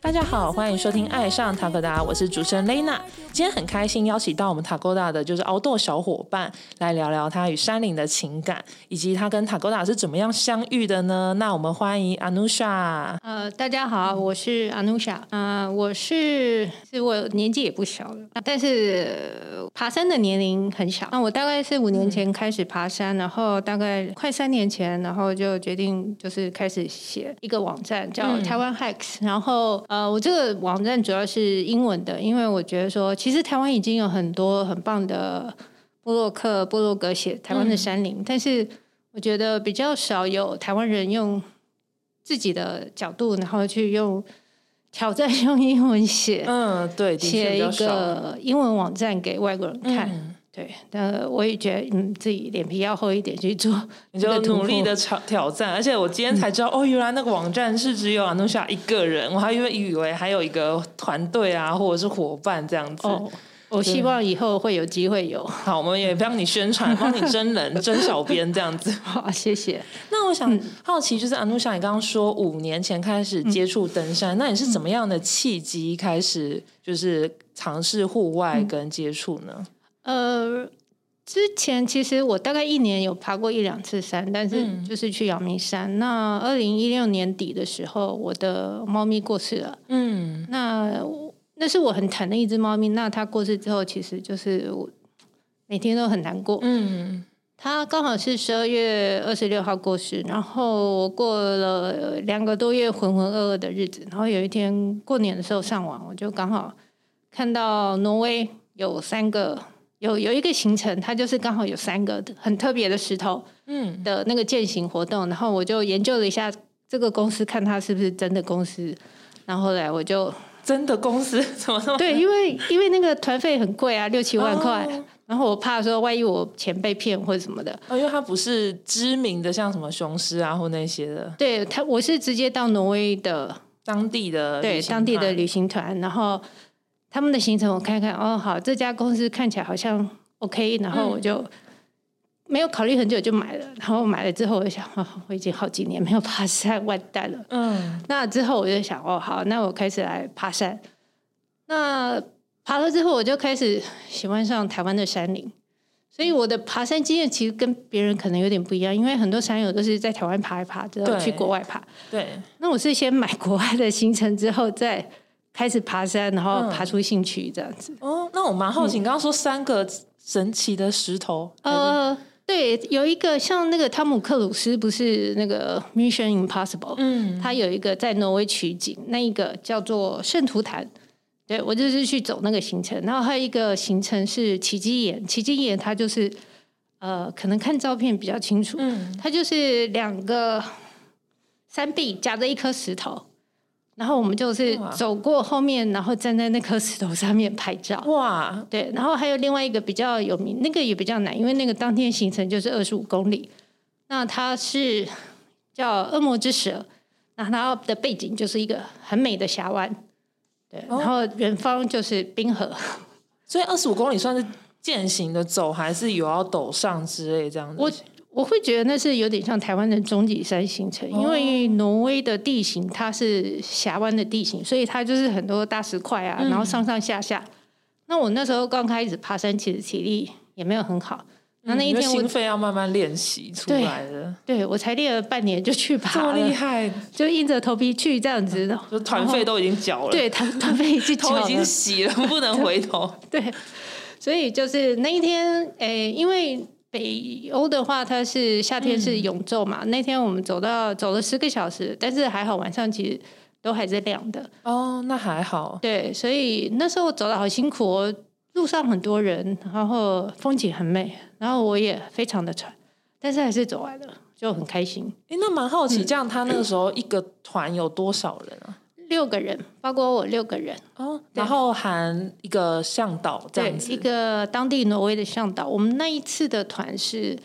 大家好，欢迎收听《爱上塔戈达》，我是主持人 Lena。今天很开心邀请到我们塔戈达的就是凹豆小伙伴来聊聊他与山林的情感，以及他跟塔戈达是怎么样相遇的呢？那我们欢迎 Anusha。呃，大家好，我是 Anusha。呃，我是是我年纪也不小了，但是呃爬山的年龄很小。那我大概是五年前开始爬山，然后大概快三年前，然后就决定就是开始写一个网站叫台湾 Hacks，然后。呃，我这个网站主要是英文的，因为我觉得说，其实台湾已经有很多很棒的布洛克、布洛格写台湾的山林，但是我觉得比较少有台湾人用自己的角度，然后去用挑战 用英文写，嗯，对，写一个英文网站给外国人看。对，但我也觉得，嗯，自己脸皮要厚一点去做，你就努力的挑挑战。而且我今天才知道，哦，原来那个网站是只有阿努夏一个人，我还以为以为还有一个团队啊，或者是伙伴这样子。哦，我希望以后会有机会有。好，我们也帮你宣传，帮你真人、真小编这样子。好，谢谢。那我想好奇，就是安努夏，你刚刚说五年前开始接触登山，那你是怎么样的契机开始就是尝试户外跟接触呢？呃，之前其实我大概一年有爬过一两次山，但是就是去阳明山。那二零一六年底的时候，我的猫咪过世了。嗯，那那是我很疼的一只猫咪。那它过世之后，其实就是我每天都很难过。嗯，它刚好是十二月二十六号过世，然后我过了两个多月浑浑噩噩的日子。然后有一天过年的时候上网，我就刚好看到挪威有三个。有有一个行程，它就是刚好有三个很特别的石头，嗯，的那个践行活动，然后我就研究了一下这个公司，看它是不是真的公司，然后后来我就 真的公司 怎么说？对，因为因为那个团费很贵啊，六七万块，然后我怕说万一我钱被骗或者什么的，哦，因为它不是知名的，像什么雄狮啊或那些的，对他，我是直接到挪威的当地的对当地的旅行团，然后。他们的行程我看看哦，好，这家公司看起来好像 OK，然后我就没有考虑很久就买了。然后买了之后，我就想，哦，我已经好几年没有爬山，完蛋了。嗯，那之后我就想，哦，好，那我开始来爬山。那爬了之后，我就开始喜欢上台湾的山林。所以我的爬山经验其实跟别人可能有点不一样，因为很多山友都是在台湾爬一爬，之后去国外爬。对，那我是先买国外的行程之后再。开始爬山，然后爬出兴趣这样子。哦，那我蛮好奇，你刚刚说三个神奇的石头。呃，对，有一个像那个汤姆克鲁斯，不是那个 Mission Impossible，嗯，他有一个在挪威取景，那一个叫做圣徒坛。对我就是去走那个行程，然后还有一个行程是奇迹岩，奇迹岩它就是呃，可能看照片比较清楚，嗯，它就是两个山壁夹着一颗石头。然后我们就是走过后面，然后站在那颗石头上面拍照。哇，对，然后还有另外一个比较有名，那个也比较难，因为那个当天行程就是二十五公里。那它是叫恶魔之蛇，那它的背景就是一个很美的峡湾，对，然后远方就是冰河。所以二十五公里算是践行的走，还是有要陡上之类这样子？我会觉得那是有点像台湾的终极山形成，因为挪威的地形它是峡湾的地形，所以它就是很多大石块啊，然后上上下下。那我那时候刚开始爬山，其实体力也没有很好。那那一天心肺要慢慢练习出来的。对，我才练了半年就去爬，这么厉害，就硬着头皮去这样子。就团费都已经缴了，对，团 团费已经头已经洗了，不能回头。对，所以就是那一天，诶，因为。北欧的话，它是夏天是永昼嘛。那天我们走到走了十个小时，但是还好晚上其实都还是亮的。哦，那还好。对，所以那时候走的好辛苦哦，路上很多人，然后风景很美，然后我也非常的喘，但是还是走完了，就很开心。哎，那蛮好奇，这样他那个时候一个团有多少人啊？六个人，包括我六个人哦，然后含一个向导这样子，一个当地挪威的向导。我们那一次的团是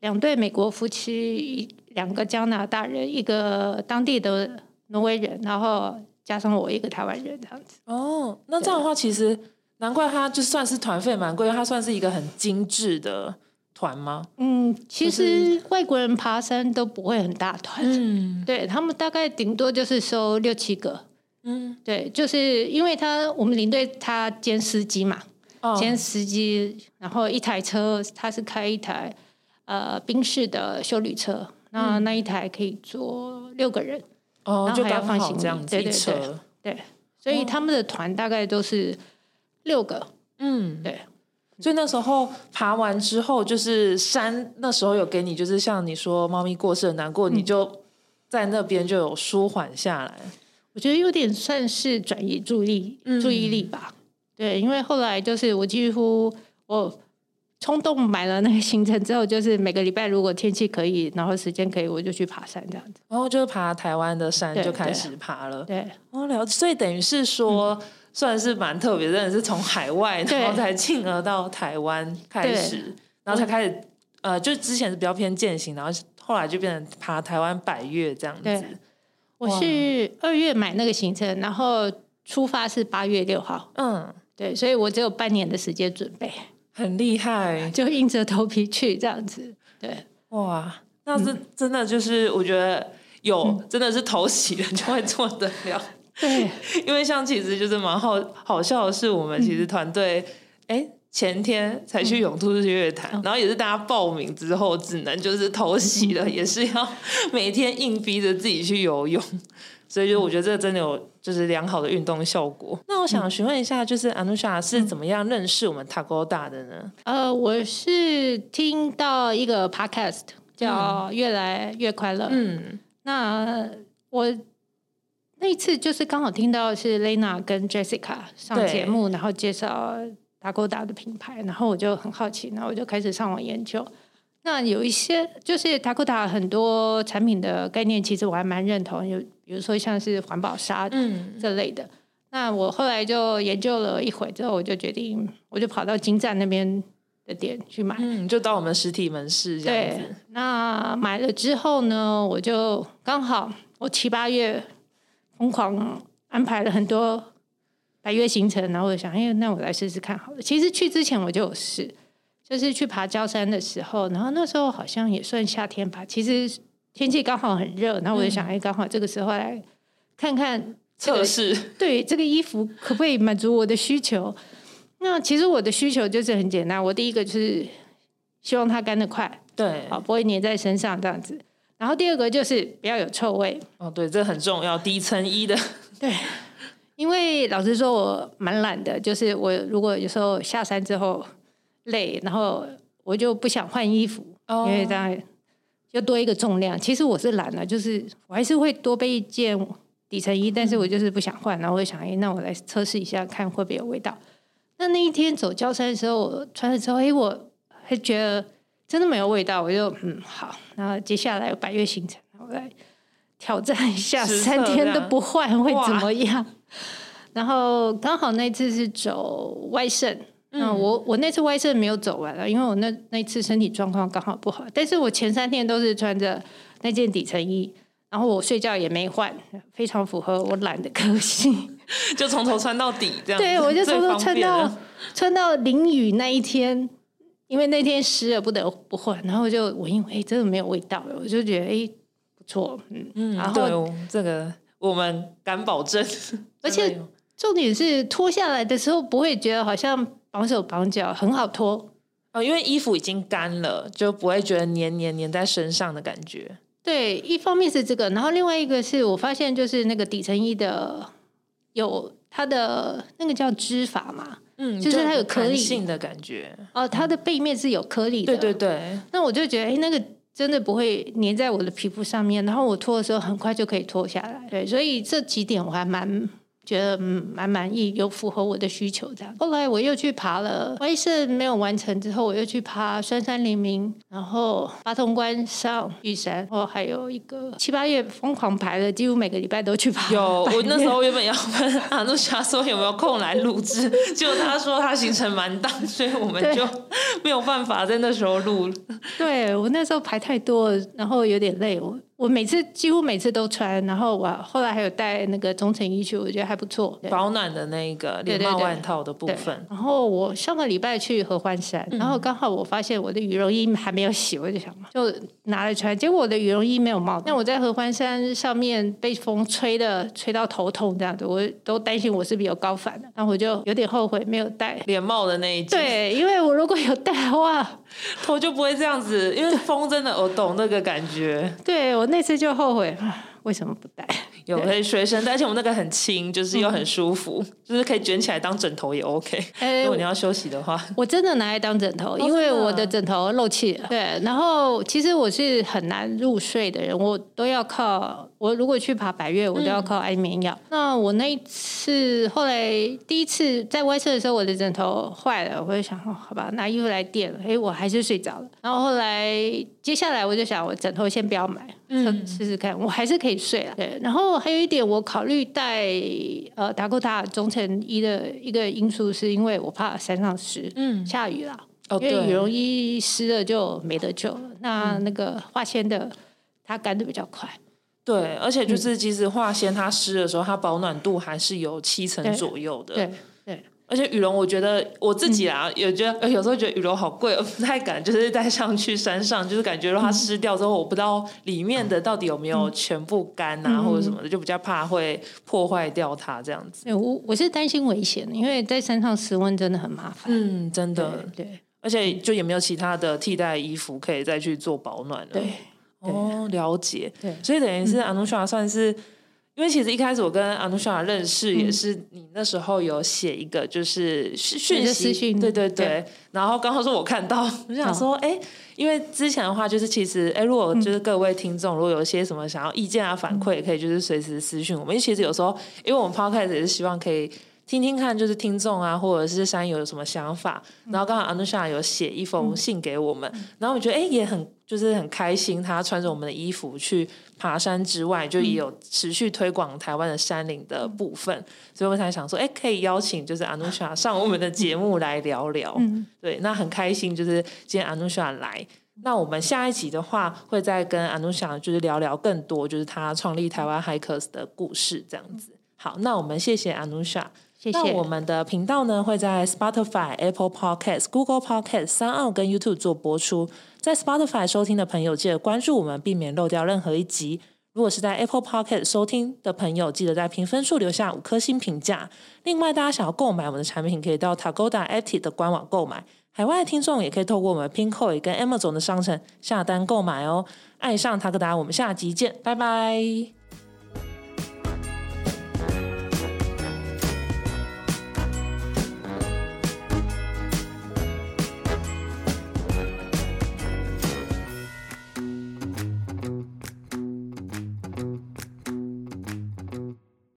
两对美国夫妻，两个加拿大人，一个当地的挪威人，然后加上我一个台湾人这样子。哦，那这样的话，其实难怪他就算是团费蛮贵，他算是一个很精致的。团吗？嗯，其实外国人爬山都不会很大团，嗯对他们大概顶多就是收六七个。嗯，对，就是因为他我们领队他兼司机嘛，哦。兼司机，然后一台车他是开一台呃宾士的修旅车，那那一台可以坐六个人，哦，然后还要就刚好放行李这样子对对对，对，所以他们的团大概都是六个，嗯，对。所以那时候爬完之后，就是山那时候有给你，就是像你说猫咪过世很难过，嗯。你就在那边就有舒缓下来。我觉得有点算是转移注意嗯注意力吧。对，因为后来就是我几乎我冲动买了那个行程之后，就是每个礼拜如果天气可以，然后时间可以，我就去爬山这样子。然后就爬台湾的山就开始爬了。对哦，了解。所以等于是说，算是蛮特别，真的是从海外，然后才进而到台湾开始，然后才开始，呃，就之前是比较偏践行，然后后来就变成爬台湾百越这样子对。我是二月买那个行程，然后出发是八月六号。嗯，对，所以我只有半年的时间准备，很厉害 就硬着头皮去这样子。对，哇！那是嗯真的就是，我觉得有真的是头洗的就会做得了。对，因为像其实就是蛮好好笑的是，我们嗯其实团队哎、前天才去永兔日月潭，嗯然后也是大家报名之后只能就是偷袭了，也是要每天硬逼着自己去游泳，所以就我觉得这真的有就是良好的运动效果。那我想询问一下，就是 Anusha 是怎么样认识我们 Tagoda 的呢？呃，我是听到一个 podcast 叫《越来越快乐》，嗯。那我那一次就是刚好听到是 Lena 跟 Jessica 上对节目，然后介绍达勾达的品牌，然后我就很好奇，然后我就开始上网研究。那有一些就是达勾达很多产品的概念，其实我还蛮认同，有比如说像是环保沙嗯这类的。那我后来就研究了一会之后，我就决定，我就跑到金站那边的店去买。嗯，就到我们实体门市这样对子。，那买了之后呢，我就刚好我七八月疯狂安排了很多百月行程，然后我想，哎，那我来试试看好了。其实去之前我就有试，就是去爬焦山的时候，然后那时候好像也算夏天吧，其实天气刚好很热，然后我就想，哎、刚好这个时候来看看测试，对这个衣服可不可以满足我的需求？那其实我的需求就是很简单，我第一个就是希望它干得快，对，好不会粘在身上这样子。然后第二个就是不要有臭味，哦，对，这很重要，低层衣的，对，因为老实说，我蛮懒的，就是我如果有时候下山之后累，然后我就不想换衣服，哦因为这样就多一个重量。其实我是懒了，就是我还是会多备一件底层衣，但是我就是不想换，然后我就想，哎，那我来测试一下，看会不会有味道。那那一天走焦山的时候，我穿了之后，哎，我还觉得真的没有味道，我就嗯好，然后接下来有百月行程，我来挑战一下，三天都不换会怎么样？然后刚好那次是走外胜，嗯，我我那次外胜没有走完了，因为我那那次身体状况刚好不好，但是我前三天都是穿着那件底层衣，然后我睡觉也没换，非常符合我懒的个性。就从头穿到底这样子。对，我就最从头穿到穿到淋雨那一天，因为那天湿了不得不换，然后我就闻一闻，哎，真的没有味道了，我就觉得哎不错，嗯，嗯，然后这个我们敢保证，而且重点是脱下来的时候不会觉得好像绑手绑脚，很好脱。哦，因为衣服已经干了，就不会觉得黏黏黏在身上的感觉。对，一方面是这个，然后另外一个是我发现就是那个底层衣的有它的那个叫织法嘛，嗯，就是它有颗粒性的感觉。哦，它的背面是有颗粒的，对对对，那我就觉得，哎，那个真的不会粘在我的皮肤上面，然后我脱的时候很快就可以脱下来。对，所以这几点我还蛮觉得嗯蛮满意，有符合我的需求这样。后来我又去爬了，威胜没有完成之后，我又去爬酸山黎明，然后八通关上玉山，然后还有一个七八月疯狂排的，几乎每个礼拜都去爬。有 我那岳时候原本要问阿努霞说有没有空来录制，结果他说他行程蛮大，所以我们就没有办法在那时候录。对我那时候排太多了，然后有点累。我我每次几乎每次都穿，然后我后来还有带那个中层衣去，我觉得还不错。保暖的那个连帽外套的部分，然后我上个礼拜去合欢山，然后刚好我发现我的羽绒衣还没有洗，我就想嘛，就拿来穿。结果我的羽绒衣没有帽子，那我在合欢山上面被风吹的吹到头痛这样子，我都担心我是不是有高反的，然后我就有点后悔没有带。连帽的那一件，对，因为我如果有带的话，头就不会这样子，因为风真的，我懂那个感觉。对我那次就后悔，为什么不戴？有可以随身带，而且我们那个很轻，就是又很舒服，就是可以卷起来当枕头也 OK。哎 如果你要休息的话，我真的拿来当枕头，因为我的枕头漏气了。对，然后其实我是很难入睡的人，我都要靠我如果去爬百越，我都要靠安眠药。那我那一次后来第一次在外测的时候，我的枕头坏了，我就想，哦，好吧，拿衣服来垫了。哎，我还是睡着了。然后后来接下来我就想，我枕头先不要买，嗯试试看，我还是可以睡了。对，然后还有一点，我考虑带呃达科塔中层衣的一个因素，是因为我怕山上湿，嗯，下雨啦。哦，因为羽绒，衣湿了就没得救了。那那个化纤的，它干的比较快。对，而且嗯就是即使化纤它湿的时候，它保暖度还是有七成左右的。对对，而且羽绒，我觉得我自己啊，也觉得呃有时候觉得羽绒好贵，我不太敢就是带上去山上，就是感觉如果它湿掉之后，我不知道里面的到底有没有全部干啊，嗯或者什么的，就比较怕会破坏掉它这样子。对我我是担心危险的，因为在山上室温真的很麻烦。嗯，真的，对对而且就也没有其他的替代衣服可以再去做保暖了。对哦，了解。对所以等于是阿努莎算是，因为其实一开始我跟阿努莎认识，也嗯是你那时候有写一个就是讯讯息，私讯对对对。对然后刚好是我看到，我就想说，哎、因为之前的话就是其实，哎，如果就是各位听众如果有一些什么想要意见啊反馈，也可以就是随时私讯我们。因为其实有时候，因为我们 podcast 也是希望可以。听听看，就是听众啊，或者是山友有什么想法。然后刚好阿努莎有写一封信给我们，然后我觉得哎、也很就是很开心，他穿着我们的衣服去爬山之外，就也有持续推广台湾的山林的部分。所以我才想说，哎、可以邀请就是 Anusha 上我们的节目来聊聊。嗯对，那很开心，就是今天 Anusha 来。那我们下一集的话，会再跟 Anusha 就是聊聊更多，就是他创立台湾 Hikers 的故事这样子。好，那我们谢谢阿努莎。谢谢那我。们的频道呢会在 Spotify、Apple Podcast、Google Podcast、三奥跟 YouTube 做播出。在 Spotify 收听的朋友，记得关注我们，避免漏掉任何一集。如果是在 Apple Podcast 收听的朋友，记得在评分数留下五颗星评价。另外，大家想要购买我们的产品，可以到 Tagoda Active 的官网购买。海外的听众也可以透过我们 Pinkoi 跟 Amazon 的商城下单购买哦。爱上塔克达，我们下集见，拜拜。